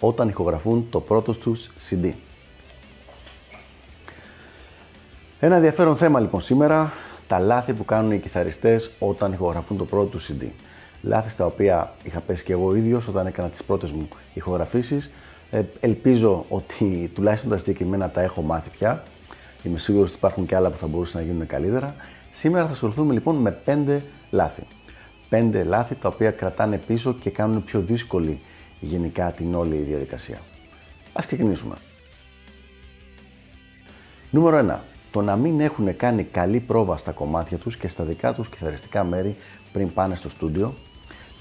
όταν ηχογραφούν το πρώτο τους CD. Ένα ενδιαφέρον θέμα λοιπόν σήμερα, τα λάθη που κάνουν οι κιθαριστές όταν ηχογραφούν το πρώτο τους CD. Λάθη στα οποία είχα πέσει και εγώ ίδιος όταν έκανα τις πρώτες μου ηχογραφήσεις. Ε, ελπίζω ότι τουλάχιστον τα συγκεκριμένα τα έχω μάθει πια. Είμαι σίγουρος ότι υπάρχουν και άλλα που θα μπορούσαν να γίνουν καλύτερα. Σήμερα θα ασχοληθούμε λοιπόν με 5 λάθη. 5 λάθη τα οποία κρατάνε πίσω και κάνουν πιο δύσκολη γενικά την όλη διαδικασία. Ας ξεκινήσουμε. Νούμερο 1. Το να μην έχουν κάνει καλή πρόβα στα κομμάτια τους και στα δικά τους κιθαριστικά μέρη πριν πάνε στο στούντιο,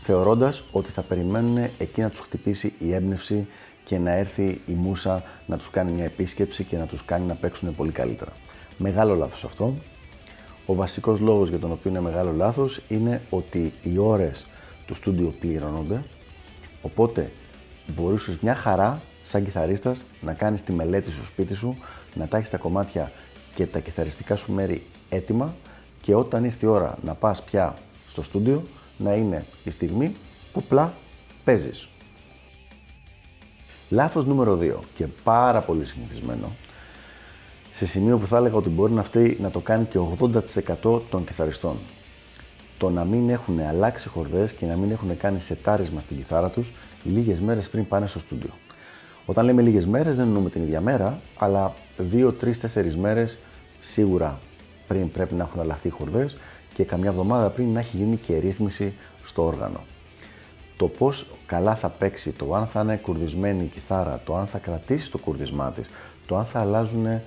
θεωρώντας ότι θα περιμένουν εκεί να τους χτυπήσει η έμπνευση και να έρθει η μουσα να τους κάνει μια επίσκεψη και να τους κάνει να παίξουν πολύ καλύτερα. Μεγάλο λάθος αυτό. Ο βασικός λόγος για τον οποίο είναι μεγάλο λάθος είναι ότι οι ώρες του στούντιο πληρώνονται Οπότε μπορούσες μια χαρά σαν κιθαρίστας να κάνεις τη μελέτη στο σπίτι σου, να τα έχεις τα κομμάτια και τα κιθαριστικά σου μέρη έτοιμα και όταν ήρθε η ώρα να πας πια στο στούντιο να είναι η στιγμή που πλά παίζεις. Λάθος νούμερο 2 και πάρα πολύ συνηθισμένο σε σημείο που θα έλεγα ότι μπορεί να, αυτή, να το κάνει και 80% των κιθαριστών το να μην έχουν αλλάξει χορδές και να μην έχουν κάνει σετάρισμα στην κιθάρα τους λίγες μέρες πριν πάνε στο στούντιο. Όταν λέμε λίγες μέρες δεν εννοούμε την ίδια μέρα, αλλά 2, 3, 4 μέρες σίγουρα πριν πρέπει να έχουν αλλάχθει οι χορδές και καμιά εβδομάδα πριν να έχει γίνει και ρύθμιση στο όργανο. Το πώς καλά θα παίξει, το αν θα είναι κουρδισμένη η κιθάρα, το αν θα κρατήσει το κουρδισμά της, το αν θα αλλάζουν ε,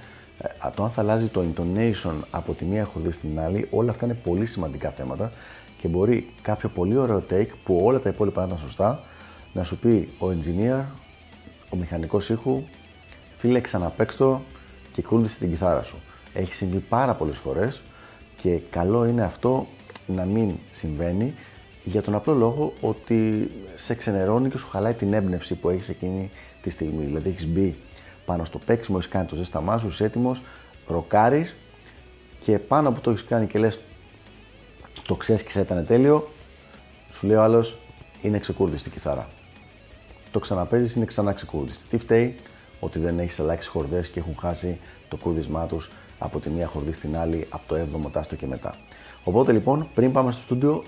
το αν θα αλλάζει το intonation από τη μία χορδή στην άλλη, όλα αυτά είναι πολύ σημαντικά θέματα και μπορεί κάποιο πολύ ωραίο take που όλα τα υπόλοιπα ήταν σωστά να σου πει ο engineer, ο μηχανικός ήχου, φίλε ξαναπέξτο και κούρδισε την κιθάρα σου. Έχει συμβεί πάρα πολλές φορές και καλό είναι αυτό να μην συμβαίνει για τον απλό λόγο ότι σε ξενερώνει και σου χαλάει την έμπνευση που έχεις εκείνη τη στιγμή. Δηλαδή έχεις μπει πάνω στο παίξιμο, έχεις κάνει το ζέσταμά σου, είσαι έτοιμος, ροκάρεις και πάνω που το έχεις κάνει και λες το ξέσκησε, ήταν τέλειο, σου λέει ο άλλος είναι ξεκούρδιστη κιθάρα. Το ξαναπέζεις, είναι ξανά ξεκούρδιστη. Τι φταίει, ότι δεν έχεις αλλάξει χορδές και έχουν χάσει το κούρδισμά τους από τη μία χορδή στην άλλη, από το 7ο τάστο και μετά. Οπότε λοιπόν, πριν πάμε στο στούντιο,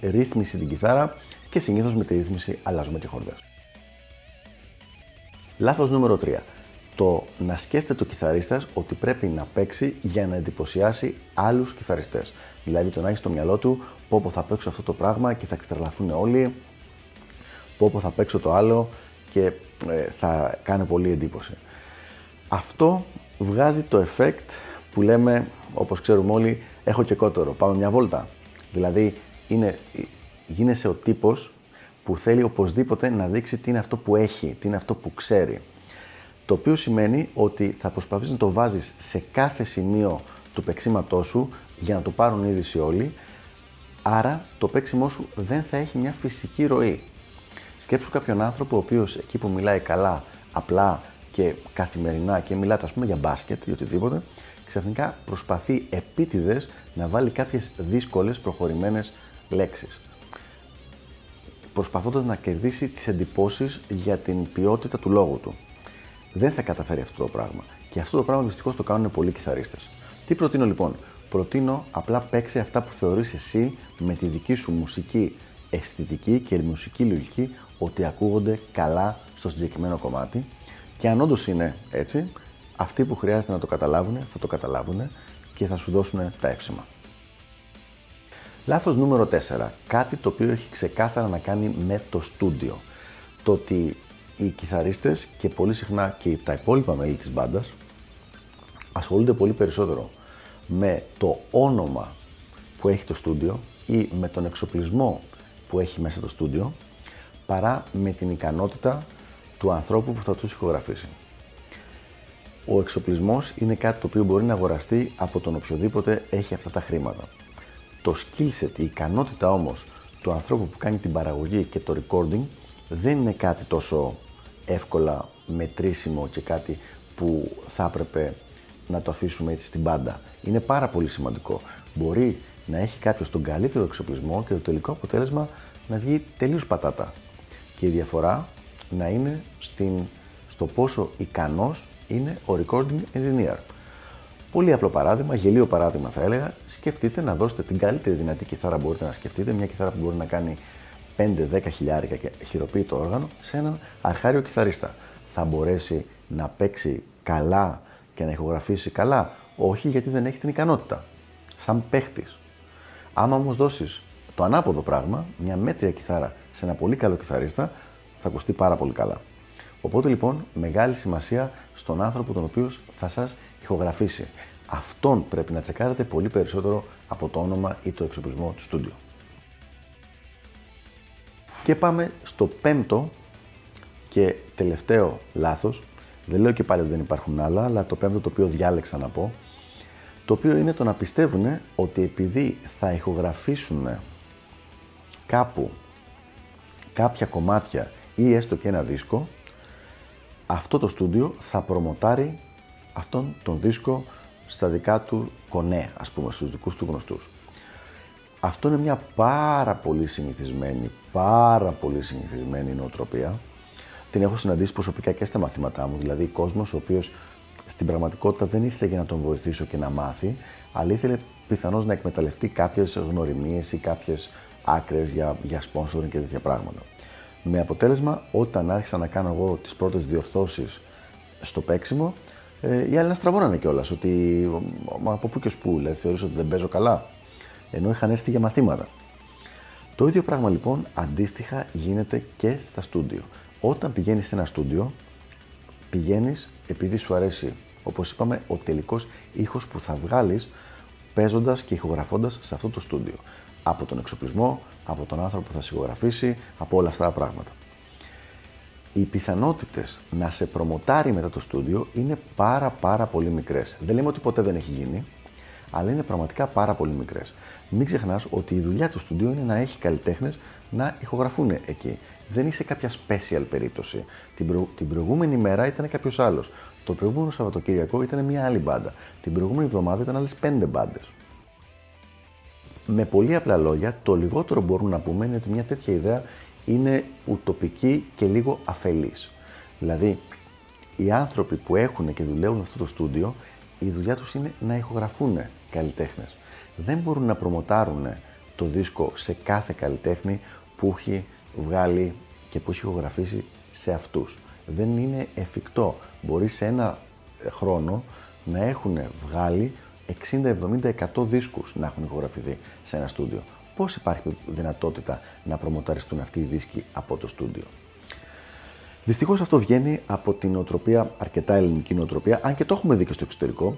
ρύθμιση την κιθάρα και συνήθως με τη ρύθμιση αλλάζουμε και χορδές. Λάθος νούμερο 3 το να σκέφτεται ο κιθαρίστας ότι πρέπει να παίξει για να εντυπωσιάσει άλλους κιθαριστές. Δηλαδή το να έχει στο μυαλό του πω πω θα παίξω αυτό το πράγμα και θα εξτρελαθούν όλοι, πω πω θα παίξω το άλλο και ε, θα κάνει πολύ εντύπωση. Αυτό βγάζει το effect που λέμε, όπως ξέρουμε όλοι, έχω και κότερο, πάμε μια βόλτα. Δηλαδή είναι, γίνεσαι ο τύπος που θέλει οπωσδήποτε να δείξει τι είναι αυτό που έχει, τι είναι αυτό που ξέρει. Το οποίο σημαίνει ότι θα προσπαθείς να το βάζεις σε κάθε σημείο του παίξήματό σου για να το πάρουν είδηση όλοι, άρα το παίξιμό σου δεν θα έχει μια φυσική ροή. Σκέψου κάποιον άνθρωπο ο οποίος εκεί που μιλάει καλά, απλά και καθημερινά και μιλάτε ας πούμε για μπάσκετ ή οτιδήποτε, ξαφνικά προσπαθεί επίτηδες να βάλει κάποιες δύσκολες προχωρημένες λέξεις. Προσπαθώντας να κερδίσει τις εντυπώσεις για την ποιότητα του λόγου του δεν θα καταφέρει αυτό το πράγμα. Και αυτό το πράγμα δυστυχώς το κάνουν πολλοί κιθαρίστες. Τι προτείνω λοιπόν; Προτείνω απλά παίξει αυτά που θεωρείς εσύ με τη δική σου μουσική αισθητική και μουσική λογική ότι ακούγονται καλά στο συγκεκριμένο κομμάτι και αν όντως είναι έτσι, αυτοί που χρειάζεται να το καταλάβουν θα το καταλάβουν και θα σου δώσουν τα εύσημα. Λάθος νούμερο 4. Κάτι το οποίο έχει ξεκάθαρα να κάνει με το στούντιο. Το ότι οι κιθαρίστες και πολύ συχνά και τα υπόλοιπα μέλη της μπάντας ασχολούνται πολύ περισσότερο με το όνομα που έχει το στούντιο ή με τον εξοπλισμό που έχει μέσα το στούντιο παρά με την ικανότητα του ανθρώπου που θα τους ηχογραφήσει. Ο εξοπλισμός είναι κάτι το οποίο μπορεί να αγοραστεί από τον οποιοδήποτε έχει αυτά τα χρήματα. Το skill set, η ικανότητα όμως του ανθρώπου που κάνει την παραγωγή και το recording δεν είναι κάτι τόσο εύκολα μετρήσιμο και κάτι που θα έπρεπε να το αφήσουμε έτσι στην πάντα. Είναι πάρα πολύ σημαντικό. Μπορεί να έχει κάποιος τον καλύτερο εξοπλισμό και το τελικό αποτέλεσμα να βγει τελείως πατάτα. Και η διαφορά να είναι στην, στο πόσο ικανός είναι ο recording engineer. Πολύ απλό παράδειγμα, γελίο παράδειγμα θα έλεγα. Σκεφτείτε να δώσετε την καλύτερη δυνατή κιθάρα που μπορείτε να σκεφτείτε, μια κιθάρα που μπορεί να κάνει 5-10 χιλιάρικα και χειροποιεί το όργανο, σε έναν αρχάριο κιθαρίστα. Θα μπορέσει να παίξει καλά και να ηχογραφήσει καλά; Όχι γιατί δεν έχει την ικανότητα. Σαν παίχτης. Άμα όμως δώσεις το ανάποδο πράγμα, μια μέτρια κιθάρα σε ένα πολύ καλό κιθαρίστα, θα ακουστεί πάρα πολύ καλά. Οπότε λοιπόν, μεγάλη σημασία στον άνθρωπο τον οποίος θα σας ηχογραφήσει. Αυτόν πρέπει να τσεκάρετε πολύ περισσότερο από το όνομα ή το εξοπλισμό του στούντιο. Και πάμε στο πέμπτο και τελευταίο λάθος. Δεν λέω και πάλι ότι δεν υπάρχουν άλλα, αλλά το πέμπτο το οποίο διάλεξα να πω, το οποίο είναι το να πιστεύουν ότι επειδή θα ηχογραφήσουν κάπου κάποια κομμάτια ή έστω και ένα δίσκο, αυτό το στούντιο θα προμοτάρει αυτόν τον δίσκο στα δικά του κονέ, ας πούμε, στους δικούς του γνωστούς. Αυτό είναι μια πάρα πολύ συνηθισμένη, πάρα πολύ συνηθισμένη νοοτροπία. Την έχω συναντήσει προσωπικά και στα μαθήματά μου, δηλαδή κόσμος ο οποίος στην πραγματικότητα δεν ήρθε για να τον βοηθήσω και να μάθει, αλλά ήθελε πιθανώς να εκμεταλλευτεί κάποιες γνωριμίες ή κάποιες άκρες για, για sponsoring και τέτοια πράγματα. Με αποτέλεσμα, όταν άρχισα να κάνω εγώ τις πρώτες διορθώσεις στο παίξιμο, ε, οι άλλοι να στραβώνανε κιόλας. Ότι μα από πού και ως πού, δηλαδή θεωρείς ότι δεν παίζω καλά. Ενώ είχαν έρθει για μαθήματα. Το ίδιο πράγμα λοιπόν αντίστοιχα γίνεται και στα στούντιο. Όταν πηγαίνεις σε ένα στούντιο, πηγαίνεις επειδή σου αρέσει, όπως είπαμε, ο τελικός ήχος που θα βγάλεις παίζοντας και ηχογραφώντας σε αυτό το στούντιο. Από τον εξοπλισμό, από τον άνθρωπο που θα σιγογραφήσει, από όλα αυτά τα πράγματα οι πιθανότητες να σε προμοτάρει μετά το στούντιο είναι πάρα πάρα πολύ μικρές. Δεν λέμε ότι ποτέ δεν έχει γίνει, αλλά είναι πραγματικά πάρα πολύ μικρές. Μην ξεχνάς ότι η δουλειά του στούντιο είναι να έχει καλλιτέχνες να ηχογραφούν εκεί. Δεν είσαι κάποια special περίπτωση. Την, την προηγούμενη μέρα ήταν κάποιος άλλος. Το προηγούμενο Σαββατοκύριακο ήταν μια άλλη μπάντα. Την προηγούμενη εβδομάδα ήταν άλλες πέντε μπάντες. Με πολύ απλά λόγια, το λιγότερο που μπορούμε να πούμε είναι ότι μια τέτοια ιδέα είναι ουτοπική και λίγο αφελής. Δηλαδή, οι άνθρωποι που έχουν και δουλεύουν αυτό το στούντιο, η δουλειά τους είναι να ηχογραφούν καλλιτέχνες. Δεν μπορούν να προμοτάρουν το δίσκο σε κάθε καλλιτέχνη που έχει βγάλει και που έχει ηχογραφήσει σε αυτούς. Δεν είναι εφικτό. Μπορεί σε ένα χρόνο να έχουν βγάλει 60, 70, 100 δίσκους να έχουν ηχογραφηθεί σε ένα στούντιο πώς υπάρχει δυνατότητα να προμοταριστούν αυτοί οι δίσκοι από το στούντιο; Δυστυχώς αυτό βγαίνει από την νοοτροπία, αρκετά ελληνική νοοτροπία, αν και το έχουμε δει και στο εξωτερικό,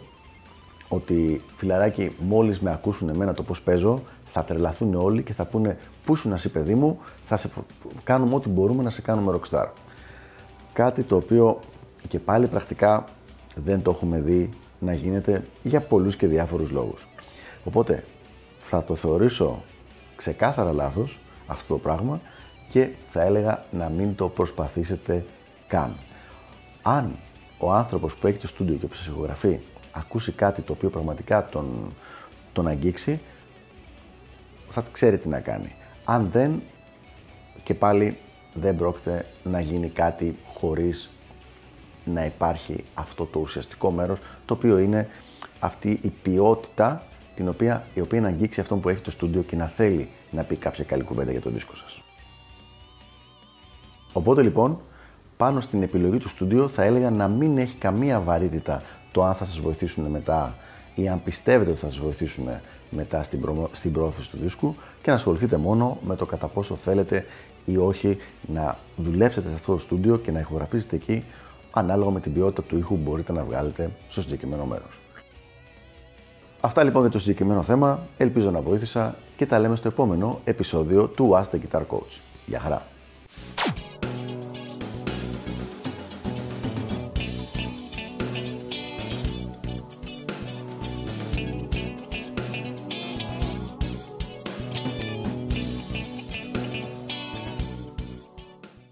ότι φιλαράκι μόλις με ακούσουν εμένα το πώς παίζω, θα τρελαθούν όλοι και θα πούνε πού ήσουν εσύ παιδί μου, θα σε κάνουμε ό,τι μπορούμε να σε κάνουμε rockstar. Κάτι το οποίο και πάλι πρακτικά δεν το έχουμε δει να γίνεται για πολλούς και διάφορους λόγους. Οπότε θα το θεωρήσω ξεκάθαρα λάθος αυτό το πράγμα και θα έλεγα να μην το προσπαθήσετε καν. Αν ο άνθρωπος που έχει το στούντιο και που σας ηχογραφεί ακούσει κάτι το οποίο πραγματικά τον, τον αγγίξει, θα ξέρει τι να κάνει. Αν δεν, και πάλι δεν πρόκειται να γίνει κάτι χωρίς να υπάρχει αυτό το ουσιαστικό μέρος, το οποίο είναι αυτή η ποιότητα την οποία, η οποία να αγγίξει αυτόν που έχει το στούντιο και να θέλει να πει κάποια καλή κουβέντα για το δίσκο σας. Οπότε λοιπόν, πάνω στην επιλογή του στούντιο θα έλεγα να μην έχει καμία βαρύτητα το αν θα σας βοηθήσουν μετά ή αν πιστεύετε ότι θα σας βοηθήσουν μετά στην, προ... στην πρόθεση του δίσκου και να ασχοληθείτε μόνο με το κατά πόσο θέλετε ή όχι να δουλέψετε σε αυτό το στούντιο και να ηχογραφήσετε εκεί ανάλογα με την ποιότητα του ήχου που μπορείτε να βγάλετε στο συγκεκριμένο μέρος. Αυτά λοιπόν για το συγκεκριμένο θέμα. Ελπίζω να βοήθησα και τα λέμε στο επόμενο επεισόδιο του Ask the Guitar Coach. Γεια χαρά!